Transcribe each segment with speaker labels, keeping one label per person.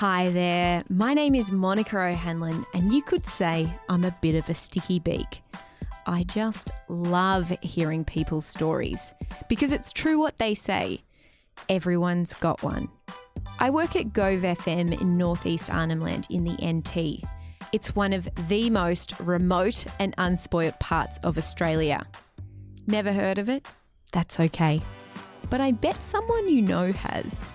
Speaker 1: Hi there, my name is Monica O'Hanlon, and you could say I'm a bit of a sticky beak. I just love hearing people's stories because it's true what they say everyone's got one. I work at Gove FM in northeast Arnhem Land in the NT. It's one of the most remote and unspoilt parts of Australia. Never heard of it? That's okay. But I bet someone you know has.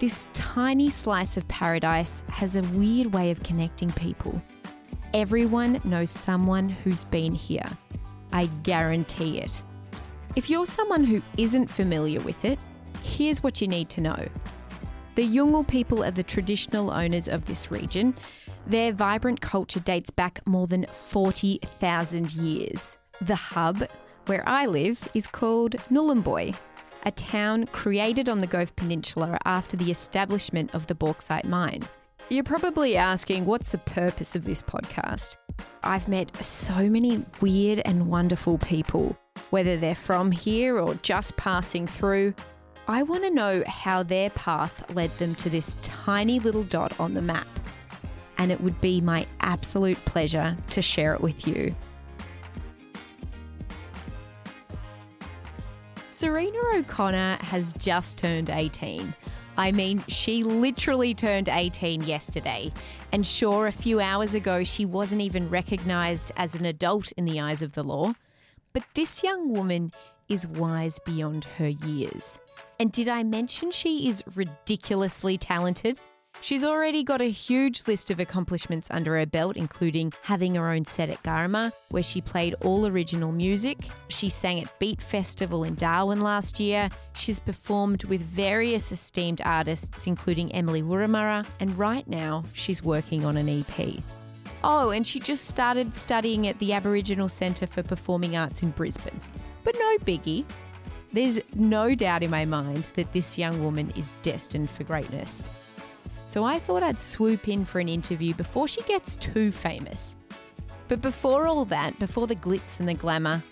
Speaker 1: This tiny slice of paradise has a weird way of connecting people. Everyone knows someone who's been here. I guarantee it. If you're someone who isn't familiar with it, here's what you need to know. The Yolngu people are the traditional owners of this region. Their vibrant culture dates back more than 40,000 years. The hub, where I live, is called Nhulunbuy, a town created on the Gove Peninsula after the establishment of the bauxite mine. You're probably asking, what's the purpose of this podcast? I've met so many weird and wonderful people, whether they're from here or just passing through. I want to know how their path led them to this tiny little dot on the map. And it would be my absolute pleasure to share it with you. Serena O'Connor has just turned 18. I mean, she literally turned 18 yesterday. And sure, a few hours ago, she wasn't even recognised as an adult in the eyes of the law. But this young woman is wise beyond her years. And did I mention she is ridiculously talented? She's already got a huge list of accomplishments under her belt, including having her own set at Garma, where she played all original music. She sang at Beat Festival in Darwin last year. She's performed with various esteemed artists, including Emily Wurramara, and right now she's working on an EP. Oh, and she just started studying at the Aboriginal Centre for Performing Arts in Brisbane. But no biggie. There's no doubt in my mind that this young woman is destined for greatness. So I thought I'd swoop in for an interview before she gets too famous. But before all that, before the glitz and the glamour,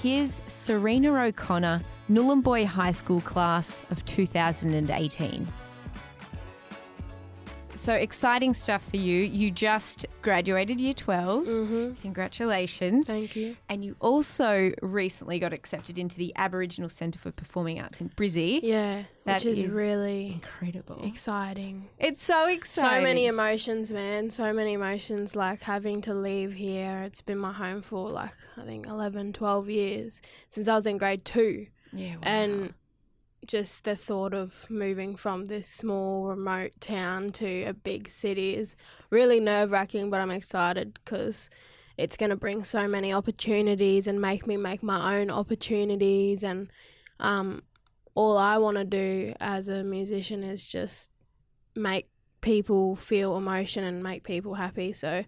Speaker 1: here's Serena O'Connor, Nhulunbuy High School class of 2018. So exciting stuff for you. You just graduated year 12.
Speaker 2: Mm-hmm.
Speaker 1: Congratulations.
Speaker 2: Thank you.
Speaker 1: And you also recently got accepted into the Aboriginal Centre for Performing Arts in Brizzy.
Speaker 2: Yeah,
Speaker 1: That
Speaker 2: which is,
Speaker 1: is
Speaker 2: really
Speaker 1: Incredible.
Speaker 2: exciting.
Speaker 1: It's so exciting.
Speaker 2: So many emotions, man. So many emotions. Like having to leave here. It's been my home for like, I think 11, 12 years since I was in grade two.
Speaker 1: Yeah, wow.
Speaker 2: And just the thought of moving from this small, remote town to a big city is really nerve wracking, but I'm excited because it's going to bring so many opportunities and make me make my own opportunities. And um, all I want to do as a musician is just make people feel emotion and make people happy. So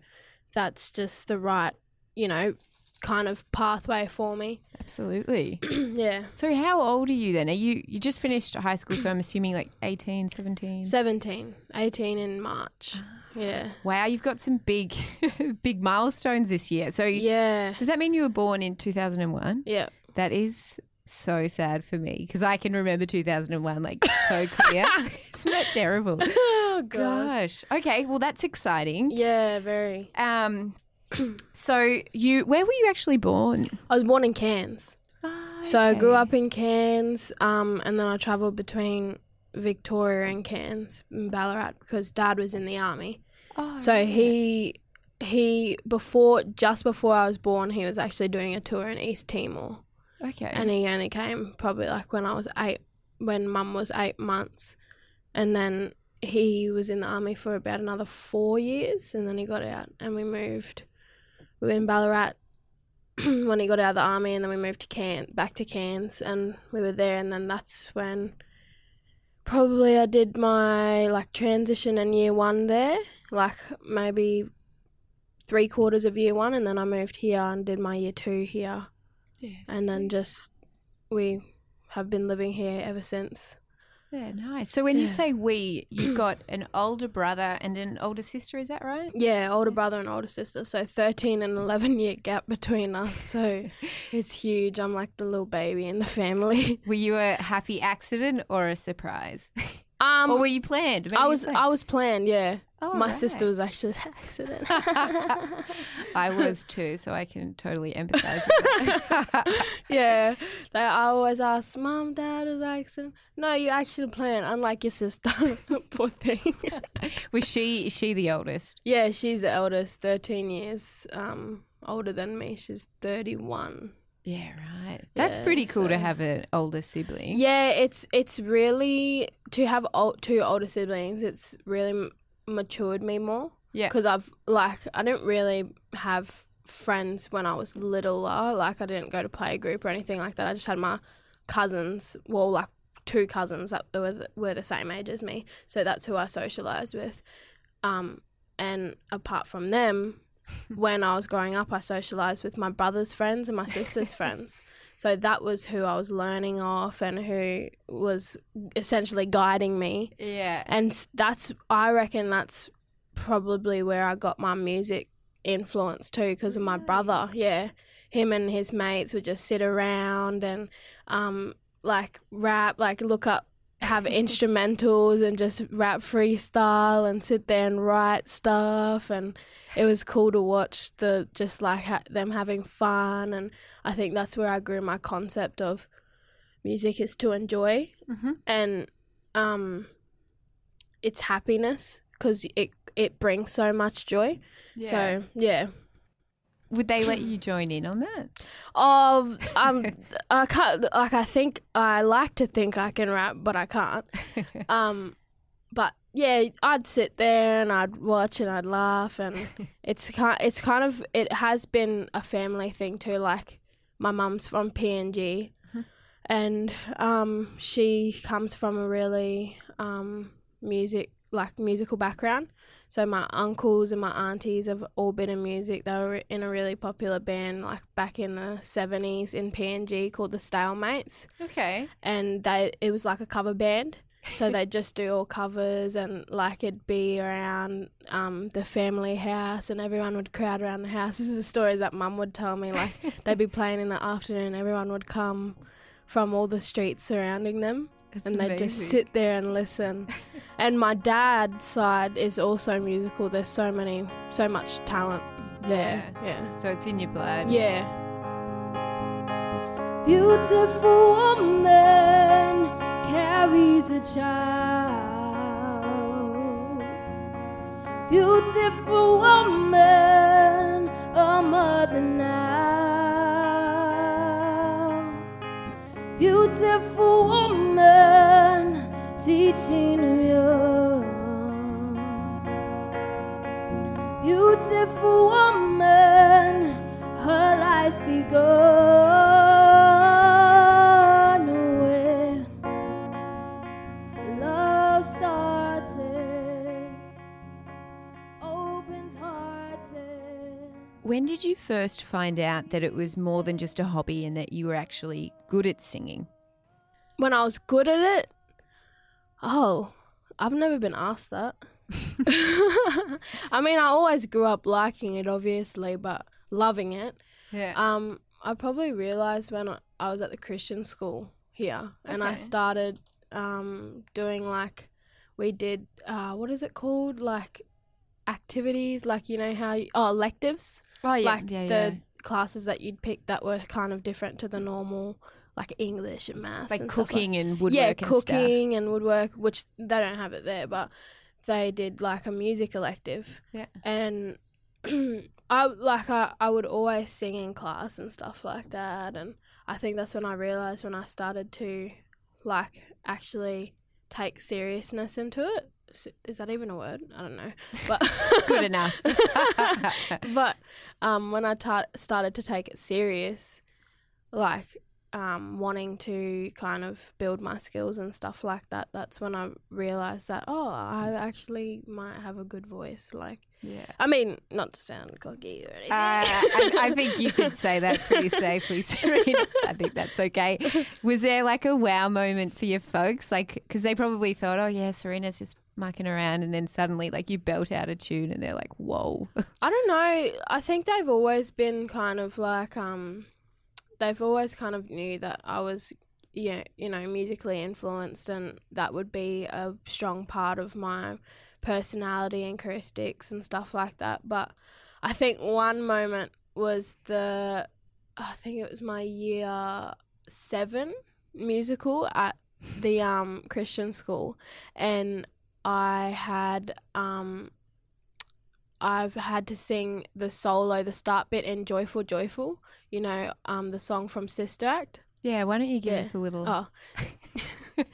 Speaker 2: that's just the right, you know, kind of pathway for me.
Speaker 1: Absolutely.
Speaker 2: yeah.
Speaker 1: So how old are you then? Are you you just finished high school, so I'm assuming like 18, 17?
Speaker 2: 17, 18 in March. Yeah.
Speaker 1: wow, you've got some big big milestones this year. So
Speaker 2: Yeah.
Speaker 1: does that mean you were born in 2001?
Speaker 2: Yeah.
Speaker 1: That is so sad for me because I can remember 2001 like so clear. Isn't that terrible?
Speaker 2: Oh
Speaker 1: Gosh. Okay, well that's exciting.
Speaker 2: Yeah, very.
Speaker 1: Um so you where were you actually born?
Speaker 2: I was born in Cairns.
Speaker 1: Ah,
Speaker 2: So I grew
Speaker 1: okay.
Speaker 2: up in Cairns, um, and then I travelled between Victoria and Cairns, in Ballarat, because Dad was in the army.
Speaker 1: Oh,
Speaker 2: So
Speaker 1: right.
Speaker 2: he he before just before I was born, he was actually doing a tour in East Timor,
Speaker 1: Okay.
Speaker 2: and he only came probably like when I was eight, when Mum was eight months, and then he was in the army for about another four years, and then he got out, and we moved. We were in Ballarat when he got out of the army, and then we moved to Cairns, back to Cairns, and we were there, and then that's when probably I did my like transition in year one there, like maybe three quarters of year one, and then I moved here and did my year two here,
Speaker 1: Yes.
Speaker 2: and then just we have been living here ever since.
Speaker 1: Yeah, nice. So when you say we, you've got an older brother and an older sister, is that right?
Speaker 2: Yeah, older brother and older sister, so thirteen and eleven year gap between us, so it's huge. I'm like the little baby in the family.
Speaker 1: Were you a happy accident or a surprise?
Speaker 2: Um,
Speaker 1: or were you planned? Maybe
Speaker 2: I was
Speaker 1: planned.
Speaker 2: I was planned, yeah.
Speaker 1: Oh,
Speaker 2: My
Speaker 1: right.
Speaker 2: sister was actually the accident.
Speaker 1: I was too, so I can totally empathize with that.
Speaker 2: yeah, they, I always ask, "Mom, Dad was accident." No, you actually planned, unlike your sister. Poor thing.
Speaker 1: was she is she the oldest?
Speaker 2: yeah, she's the eldest, thirteen years um older than me. She's thirty-one.
Speaker 1: Yeah, right. That's
Speaker 2: Yeah,
Speaker 1: pretty cool to have an older sibling.
Speaker 2: Yeah, it's it's really to have ol- two older siblings. It's really matured me more.
Speaker 1: Yeah.
Speaker 2: because I've like I didn't really have friends when I was littler. Like I didn't go to playgroup or anything like that. I just had my cousins. Well, like two cousins that were the, were the same age as me. So that's who I socialized with. Um, and apart from them, when I was growing up, I socialized with my brother's friends and my sister's friends. So that was who I was learning off and who was essentially guiding me
Speaker 1: Yeah.
Speaker 2: and that's I reckon that's probably where I got my music influence too because of my brother. Yeah, him and his mates would just sit around and um like rap, like look up, have instrumentals and just rap freestyle and sit there and write stuff. And it was cool to watch the just like ha- them having fun. And I think that's where I grew my concept of music is to enjoy.
Speaker 1: Mm-hmm.
Speaker 2: and um it's happiness because it it brings so much joy.
Speaker 1: Yeah.
Speaker 2: so yeah
Speaker 1: Would they let you join in on that?
Speaker 2: oh um i can't like i think i like to think i can rap but i can't. Um but yeah i'd sit there and i'd watch and i'd laugh and it's kind it's kind of it has been a family thing too like my mum's from png and um she comes from a really um music like musical background so my uncles and my aunties have all been in music. They were in a really popular band like back in the 70s in png called the stalemates.
Speaker 1: Okay.
Speaker 2: and they it was like a cover band. So they'd just do all covers and like it'd be around um, the family house and everyone would crowd around the house. This is the stories that mum would tell me like they'd be playing in the afternoon everyone would come from all the streets surrounding them
Speaker 1: That's
Speaker 2: and they'd just sit there and listen. And my dad's side is also musical. There's so many so much talent there. Yeah.
Speaker 1: So it's in your blood.
Speaker 2: yeah.
Speaker 3: Beautiful woman carries a child. Beautiful woman, a mother now. Beautiful woman, teaching young. Beautiful woman, her life's begun where love started, opens hearted.
Speaker 1: When did you first find out that it was more than just a hobby and that you were actually good at singing?
Speaker 2: when I was good at it, oh, I've never been asked that. I mean, I always grew up liking it, obviously, but loving it.
Speaker 1: Yeah.
Speaker 2: Um, I probably realized when I- I was at the Christian school here, and I started um doing like we did uh what is it called like activities like you know how you, oh electives
Speaker 1: oh yeah.
Speaker 2: like
Speaker 1: yeah,
Speaker 2: the
Speaker 1: yeah.
Speaker 2: Classes that you'd pick that were kind of different to the normal like English and math,
Speaker 1: Like
Speaker 2: and stuff
Speaker 1: cooking and woodwork
Speaker 2: yeah
Speaker 1: and stuff.
Speaker 2: cooking and woodwork which they don't have it there but they did like a music elective
Speaker 1: Yeah.
Speaker 2: and I like I, I would always sing in class and stuff like that and I think that's when I realized when I started to like actually take seriousness into it is that even a word? I don't know. But
Speaker 1: Good enough.
Speaker 2: but um, when I ta- started to take it serious, like um, wanting to kind of build my skills and stuff like that, that's when I realized that oh, I actually might have a good voice. Like,
Speaker 1: yeah.
Speaker 2: I mean, not to sound cocky or anything.
Speaker 1: Uh, I, I think you could say that pretty safely, Serena. I think that's okay. Was there like a wow moment for your folks? Like, because they probably thought, oh, yeah, Serena's just mucking around. And then suddenly, like, you belt out a tune and they're like, whoa.
Speaker 2: I don't know. I think they've always been kind of like um they've always kind of knew that I was yeah, you know, musically influenced and that would be a strong part of my personality and characteristics and stuff like that. But I think one moment was the I think it was my year 7 musical at the um Christian school and I had um I've had to sing the solo, the start bit in Joyful Joyful, you know, um, the song from Sister Act.
Speaker 1: Yeah, why don't you give
Speaker 2: Yeah.
Speaker 1: us a little?
Speaker 2: Oh.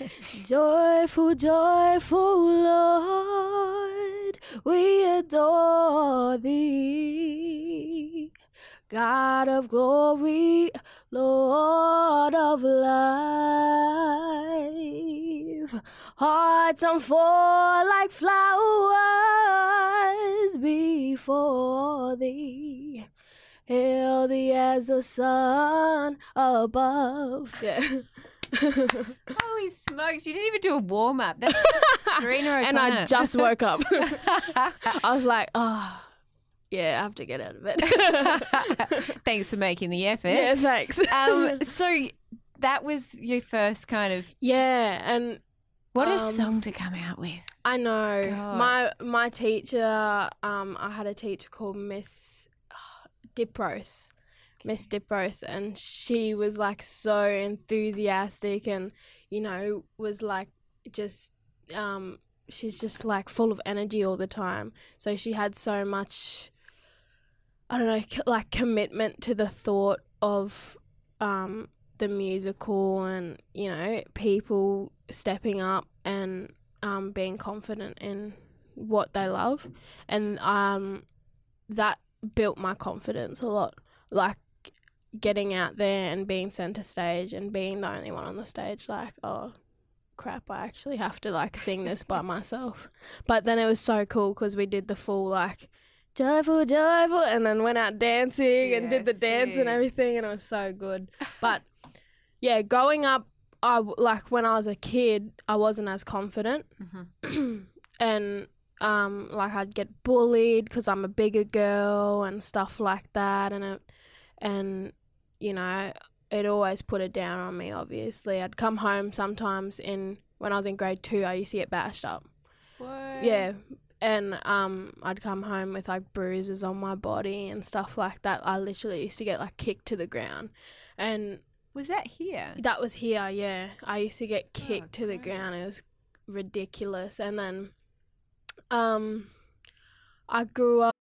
Speaker 2: joyful, joyful Lord, we adore thee. God of glory, Lord of life. Hearts unfold like flowers before thee. Healthy as the sun above. Yeah.
Speaker 1: Holy smokes, you didn't even do a warm up. That's Serena
Speaker 2: and I just woke up. I was like, oh, yeah, I have to get out of it.
Speaker 1: Thanks for making the effort.
Speaker 2: yeah, thanks.
Speaker 1: Um, so that was your first kind of.
Speaker 2: yeah, and
Speaker 1: What a
Speaker 2: Um,
Speaker 1: song to come out with.
Speaker 2: I know
Speaker 1: God.
Speaker 2: my my teacher. Um, I had a teacher called Miss Dipros, Miss Dipros, and she was like so enthusiastic, and you know was like just um, she's just like full of energy all the time. So she had so much. I don't know, like commitment to the thought of um, the musical and you know people stepping up and um, being confident in what they love, and um, that built my confidence a lot. Like getting out there and being center stage and being the only one on the stage. Like, oh crap, I actually have to like sing this by myself. But then it was so cool because we did the full like joyful, joyful, and then went out dancing and did the
Speaker 1: Yeah,
Speaker 2: dance and everything, and it was so good. But yeah, growing up, I like when I was a kid, I wasn't as confident, and um, like I'd get bullied because I'm a bigger girl and stuff like that, and it, and you know, it always put it down on me. Obviously, I'd come home sometimes in when I was in grade two. I used to get bashed up. What? Yeah. And um, I'd come home with like bruises on my body and stuff like that. I literally used to get like kicked to the ground, and
Speaker 1: Was that here?
Speaker 2: that was here. Yeah, I used to get kicked to the ground. It was ridiculous. And then, um, I grew up.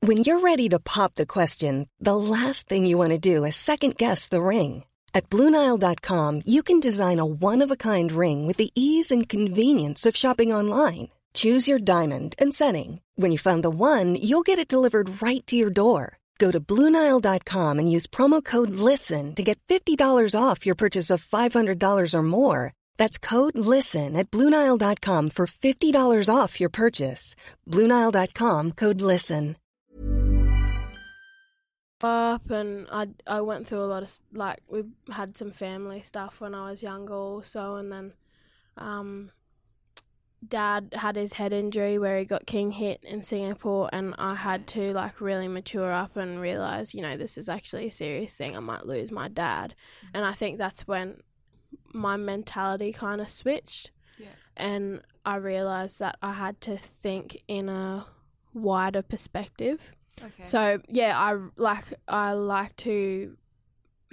Speaker 4: When you're ready to pop the question, the last thing you want to do is second guess the ring. At Bluenile.com, you can design a one of a kind ring with the ease and convenience of shopping online. Choose your diamond and setting. When you find the one, you'll get it delivered right to your door. Go to Bluenile.com and use promo code LISTEN to get $50 off your purchase of $500 or more. That's code LISTEN at Bluenile.com for $50 off your purchase. Bluenile.com code LISTEN.
Speaker 2: up and I I went through a lot of like we had some family stuff when I was younger also and then um dad had his head injury where he got king hit in Singapore and I had to like really mature up and realize you know this is actually a serious thing. I might lose my dad. Mm-hmm. And I think that's when my mentality kind of switched.
Speaker 1: Yeah.
Speaker 2: and I realized that I had to think in a wider perspective.
Speaker 1: Okay.
Speaker 2: so yeah, I like I like to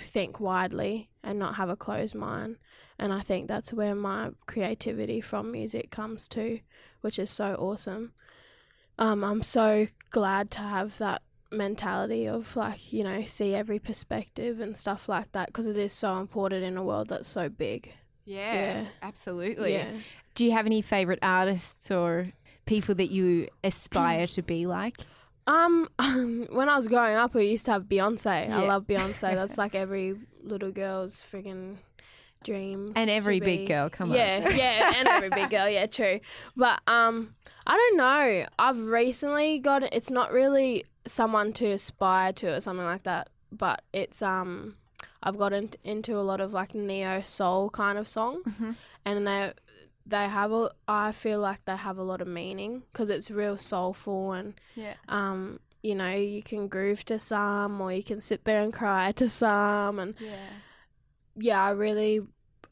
Speaker 2: think widely and not have a closed mind, and I think that's where my creativity from music comes to, which is so awesome. Um, I'm so glad to have that mentality of like you know see every perspective and stuff like that because it is so important in a world that's so big.
Speaker 1: Yeah,
Speaker 2: Yeah.
Speaker 1: absolutely.
Speaker 2: Yeah.
Speaker 1: Do you have any favorite artists or people that you aspire to be like?
Speaker 2: Um, when I was growing up, we used to have Beyonce. I love Beyonce. That's like every little girl's friggin' dream.
Speaker 1: And every big
Speaker 2: be.
Speaker 1: girl, come on.
Speaker 2: Yeah, yeah, and every big girl. Yeah, true. But um, I don't know. I've recently got. It's not really someone to aspire to or something like that. But it's um, I've gotten into a lot of like neo soul kind of songs,
Speaker 1: Mhm.
Speaker 2: and they they have a. I feel like they have a lot of meaning because it's real soulful and
Speaker 1: Yeah.
Speaker 2: um, you know, you can groove to some or you can sit there and cry to some and
Speaker 1: Yeah.
Speaker 2: yeah, I really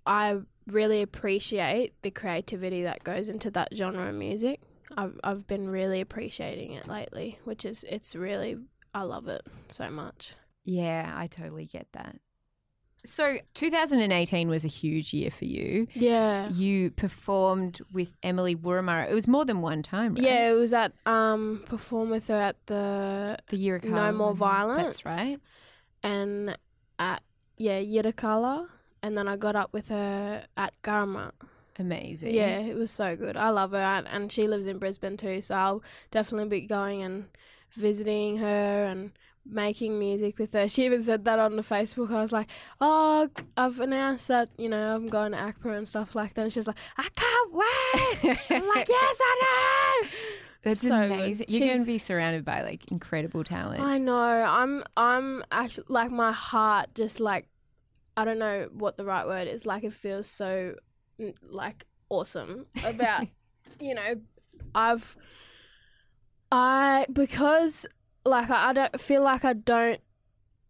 Speaker 2: I really appreciate the creativity that goes into that genre of music. I've I've been really appreciating it lately, which is it's really I love it so much.
Speaker 1: Yeah, I totally get that. So 2018 was a huge year for you.
Speaker 2: Yeah.
Speaker 1: You performed with Emily Wurramara. It was more than one time, right?
Speaker 2: Yeah, it was at um perform with her at the
Speaker 1: The year
Speaker 2: No More Violence.
Speaker 1: That's right.
Speaker 2: and at yeah, Yirrkala and then I got up with her at Garma.
Speaker 1: Amazing.
Speaker 2: Yeah, it was so good. I love her, and, and she lives in Brisbane too. So I'll definitely be going and visiting her and making music with her. She even said that on the Facebook. I was like, "Oh, I've announced that you know I'm going to ACPA and stuff like that." And she's like, "I can't wait." I'm like, "Yes, I know."
Speaker 1: That's
Speaker 2: So good.
Speaker 1: amazing. You're going to be surrounded by like incredible talent.
Speaker 2: I know. I'm. I'm actually like my heart just like I don't know what the right word is. Like it feels so like awesome about you know I've I because like I, I don't feel like I don't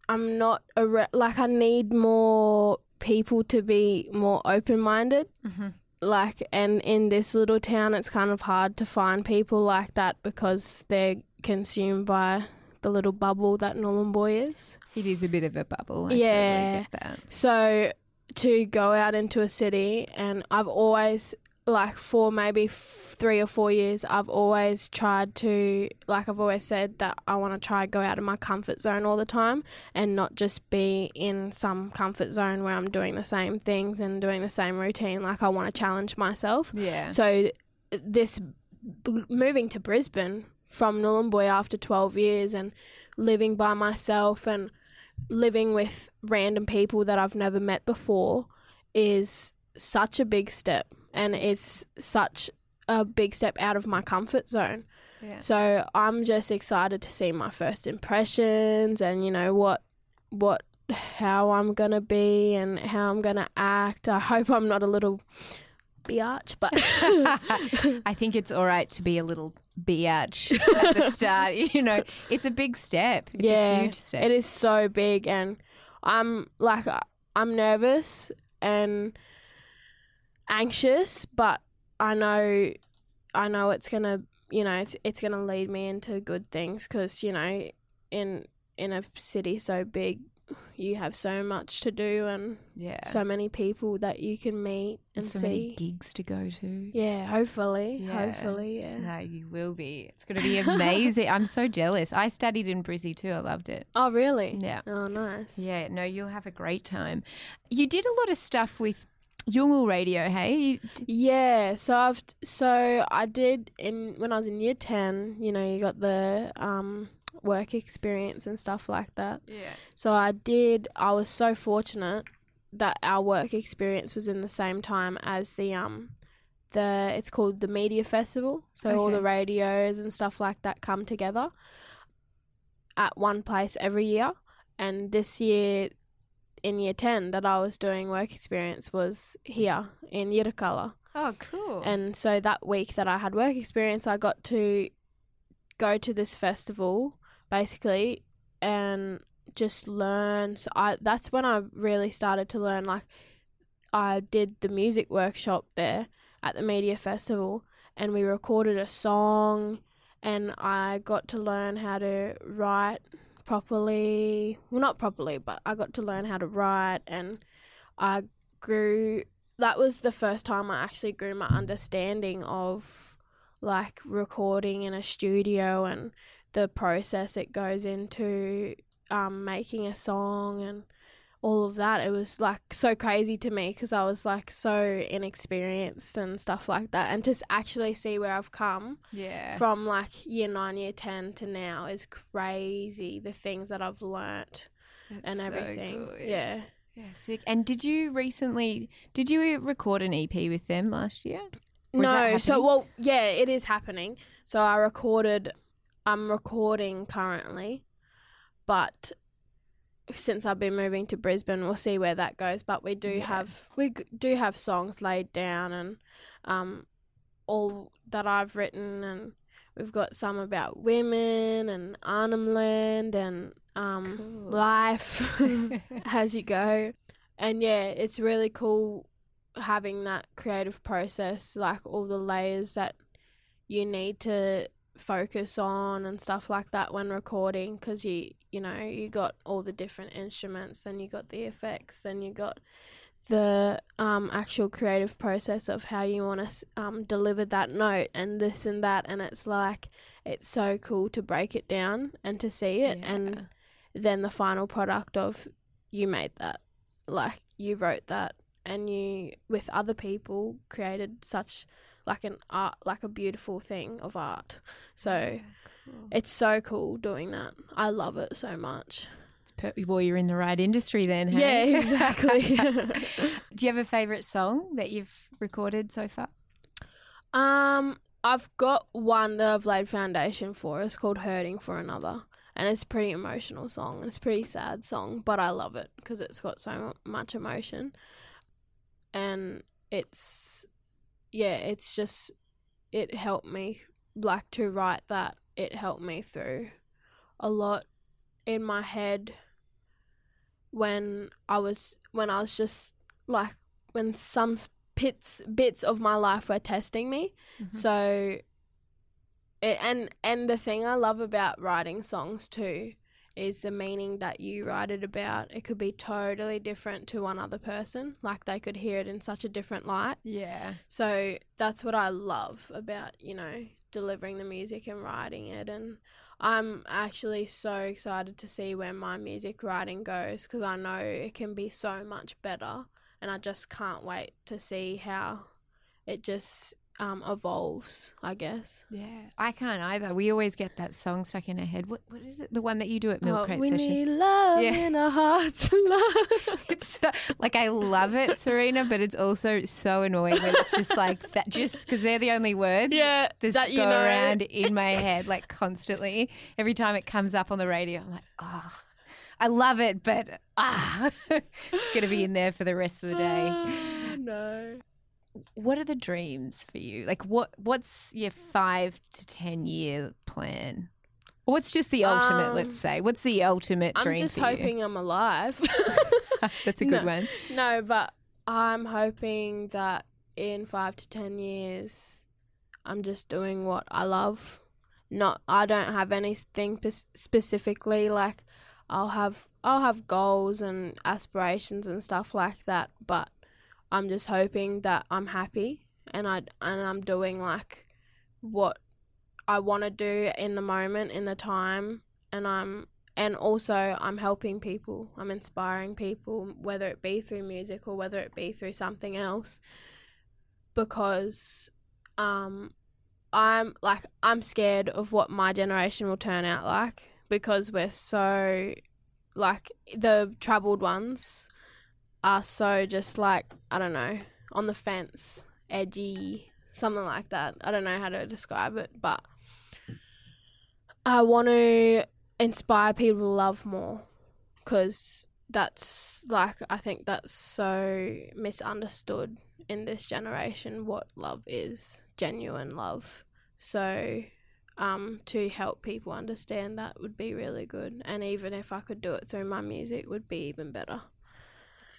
Speaker 2: I'm not a re- like I need more people to be more open minded
Speaker 1: Mhm.
Speaker 2: like and in this little town it's kind of hard to find people like that because they're consumed by the little bubble that Nhulunbuy is.
Speaker 1: It is a bit of a bubble. I
Speaker 2: Yeah.
Speaker 1: totally get that.
Speaker 2: So to go out into a city and I've always like for maybe f- 3 or 4 years I've always tried to like I've always said that I want to try go out of my comfort zone all the time and not just be in some comfort zone where I'm doing the same things and doing the same routine like I want to challenge myself.
Speaker 1: Yeah.
Speaker 2: So this b- moving to Brisbane from Nhulunbuy after 12 years and living by myself and living with random people that I've never met before is such a big step and it's such a big step out of my comfort zone.
Speaker 1: yeah.
Speaker 2: So I'm just excited to see my first impressions and you know what what how I'm going to be and how I'm going to act. I hope I'm not a little biatch, but
Speaker 1: I think it's all right to be a little biatch at the start. You know, it's a big step. It's
Speaker 2: yeah,
Speaker 1: a huge step.
Speaker 2: It is so big, and I'm like uh, I'm nervous and anxious, but I know I know it's gonna you know it's it's gonna lead me into good things because you know in in a city so big you have so much to do and
Speaker 1: Yeah.
Speaker 2: so many people that you can meet and
Speaker 1: so many
Speaker 2: see.
Speaker 1: gigs to go to.
Speaker 2: Yeah, hopefully,
Speaker 1: Yeah.
Speaker 2: hopefully, yeah.
Speaker 1: No, you will be. It's going to be amazing. I'm so jealous. I studied in Brizzy too. I loved it.
Speaker 2: Oh, really?
Speaker 1: Yeah.
Speaker 2: Oh, nice.
Speaker 1: Yeah, no, you'll have a great time. You did a lot of stuff with Yolngu Radio, hey?
Speaker 2: Yeah, so I've so I did in when I was in year ten. You know, you got the um work experience and stuff like that.
Speaker 1: yeah.
Speaker 2: So I did. I was so fortunate that our work experience was in the same time as the um the it's called the media festival. So all the radios and stuff like that come together at one place every year. And this year in year 10 that I was doing work experience was here in Yirrkala.
Speaker 1: Oh, cool.
Speaker 2: And so that week that I had work experience, I got to go to this festival basically and just learn. So I that's when I really started to learn. Like I did the music workshop there at the media festival, and we recorded a song, and I got to learn how to write properly. Well, not properly, but I got to learn how to write, and I grew that was the first time I actually grew my understanding of like recording in a studio and the process it goes into um, making a song and all of that. It was like so crazy to me because I was like so inexperienced and stuff like that. And to actually see where I've come
Speaker 1: Yeah.
Speaker 2: from like year nine, year 10 to now is crazy. The things that I've learnt
Speaker 1: That's
Speaker 2: and
Speaker 1: so
Speaker 2: everything.
Speaker 1: good.
Speaker 2: Yeah.
Speaker 1: Yeah, sick. And did you recently? Did you record an EP with them last year? Or
Speaker 2: No, so well, yeah, it is happening. So I recorded. I'm recording currently, but since I've been moving to Brisbane, we'll see where that goes. But we do
Speaker 1: Yeah.
Speaker 2: have we do have songs laid down and um all that I've written and. We've got some about women and Arnhem Land and um,
Speaker 1: Cool.
Speaker 2: life as you go. And yeah, it's really cool having that creative process, like all the layers that you need to focus on and stuff like that when recording because you you know you got all the different instruments then you got the effects then you got the um, actual creative process of how you want to um, deliver that note and this and that and it's like it's so cool to break it down and to see it and then the final product of you made that. Like you wrote that and you with other people created such like an art like a beautiful thing of art so it's so cool doing that i love it so much
Speaker 1: It's per- well, you're in the right industry then. Hey?
Speaker 2: Yeah, exactly.
Speaker 1: Do you have a favorite song that you've recorded so far?
Speaker 2: um i've got one that i've laid foundation for it's called hurting for another and it's a pretty emotional song and it's a pretty sad song but i love it because it's got so much emotion and it's yeah it's just it helped me like to write that it helped me through a lot in my head when i was when i was just like when some bits bits of my life were testing me. Mm-hmm. So it, and and the thing i love about writing songs too is the meaning that you write it about it could be totally different to one other person like they could hear it in such a different light
Speaker 1: Yeah.
Speaker 2: so that's what I love about, you know, delivering the music and writing it. And I'm actually so excited to see where my music writing goes because I know it can be so much better. And I just can't wait to see how it just um, evolves, I guess.
Speaker 1: Yeah. I can't either. We always get that song stuck in our head. What What is it? The one that you do at Milk
Speaker 2: Oh,
Speaker 1: Crate
Speaker 2: we
Speaker 1: Session.
Speaker 2: need love
Speaker 1: Yeah.
Speaker 2: in our hearts. love.
Speaker 1: It's uh, like I love it, Serena, but it's also so annoying when it's just like that, just because they're the only words
Speaker 2: Yeah,
Speaker 1: that
Speaker 2: that
Speaker 1: go around in my head like constantly. Every time it comes up on the radio, I'm like, oh, I love it, but ah, it's going to be in there for the rest of the day.
Speaker 2: Oh, no.
Speaker 1: What are the dreams for you? Like, what what's your five to ten year plan? Or What's just the ultimate?
Speaker 2: Um,
Speaker 1: let's say. What's the ultimate dream?
Speaker 2: I'm just
Speaker 1: for you?
Speaker 2: hoping I'm alive.
Speaker 1: That's a good
Speaker 2: No.
Speaker 1: one.
Speaker 2: No, but I'm hoping that in five to ten years, I'm just doing what I love. Not, I don't have anything specifically like I'll have I'll have goals and aspirations and stuff like that, but I'm just hoping that I'm happy and I and I'm doing like what I want to do in the moment in the time and I'm and also I'm helping people. I'm inspiring people whether it be through music or whether it be through something else because um I'm like I'm scared of what my generation will turn out like because we're so like the troubled ones are so just like I don't know on the fence, edgy, something like that. I don't know how to describe it, but I want to inspire people to love more because that's like I think that's so misunderstood in this generation what love is genuine love so um to help people understand that would be really good and even if I could do it through my music would be even better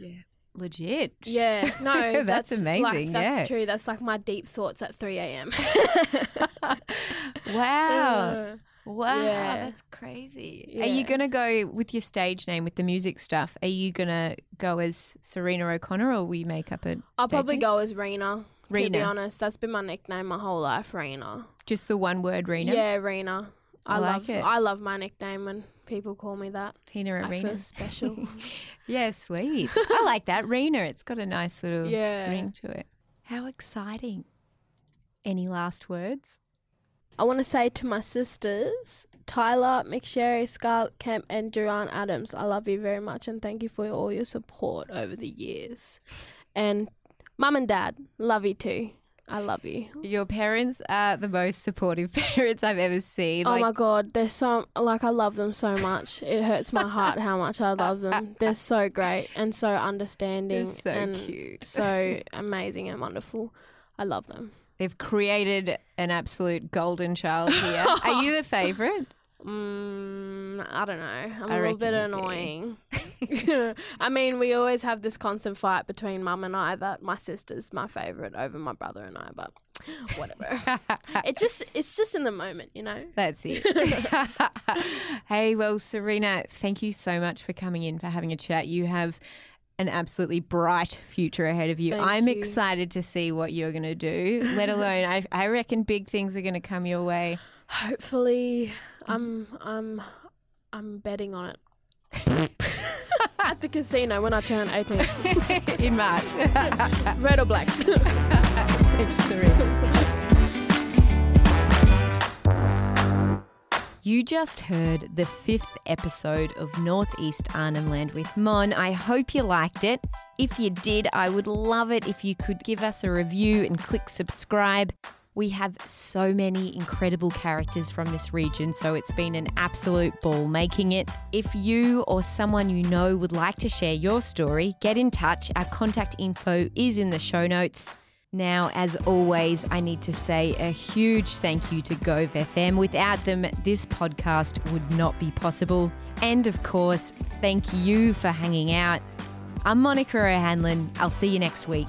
Speaker 1: Yeah. Legit.
Speaker 2: yeah no
Speaker 1: That's
Speaker 2: that's,
Speaker 1: amazing,
Speaker 2: like, that's
Speaker 1: yeah.
Speaker 2: true that's like my deep thoughts at 3 a.m
Speaker 1: Wow. Uh, wow,
Speaker 2: Yeah.
Speaker 1: that's crazy. Are you going to go with your stage name with the music stuff? Are you going to go as Serena O'Connor or will you make up a
Speaker 2: I'll probably
Speaker 1: name?
Speaker 2: go as Rena Rena. to be honest that's been my nickname my whole life Rena
Speaker 1: Just the one word Rena?
Speaker 2: Yeah, Rena. I,
Speaker 1: I like
Speaker 2: love
Speaker 1: it.
Speaker 2: I love my nickname when people call me that.
Speaker 1: Tina
Speaker 2: I
Speaker 1: Arena.
Speaker 2: feel special.
Speaker 1: Yeah, sweet. I like that. Rena, it's got a nice little
Speaker 2: Yeah.
Speaker 1: ring to it. How exciting. Any last words?
Speaker 2: I want to say to my sisters, Tyler, McSherry, Scarlett Kemp, and Duran Adams, I love you very much and thank you for all your support over the years. And mum and dad, love you too. I love you.
Speaker 1: Your parents are the most supportive parents I've ever seen.
Speaker 2: oh
Speaker 1: Like,
Speaker 2: my god, they're so like I love them so much. It hurts my heart how much I love them. They're so great and so understanding
Speaker 1: so
Speaker 2: and
Speaker 1: cute.
Speaker 2: so amazing and wonderful. I love them.
Speaker 1: They've created an absolute golden child here. are you the favourite?
Speaker 2: Mm, I don't know. I'm
Speaker 1: I
Speaker 2: a little bit annoying. I mean, we always have this constant fight between mum and I that my sister's my favourite over my brother and I, but whatever. it just it's just in the moment, you know.
Speaker 1: That's it. hey, well, Serena, thank you so much for coming in, for having a chat. You have an absolutely bright future ahead of you.
Speaker 2: Thank
Speaker 1: I'm
Speaker 2: you.
Speaker 1: excited to see what you're going to do, let alone, I, I reckon big things are going to come your way.
Speaker 2: Hopefully, I'm I'm I'm betting on it. At the casino when I turn 18.
Speaker 1: in March.
Speaker 2: Red or black?
Speaker 1: You just heard the fifth episode of Northeast Arnhem Land with Mon. I hope you liked it. If you did, I would love it if you could give us a review and click subscribe. We have so many incredible characters from this region, so it's been an absolute ball making it. If you or someone you know would like to share your story, get in touch. Our contact info is in the show notes. Now, as always, I need to say a huge thank you to Gove FM. Without them, this podcast would not be possible. And of course, thank you for hanging out. I'm Monica O'Hanlon. I'll see you next week.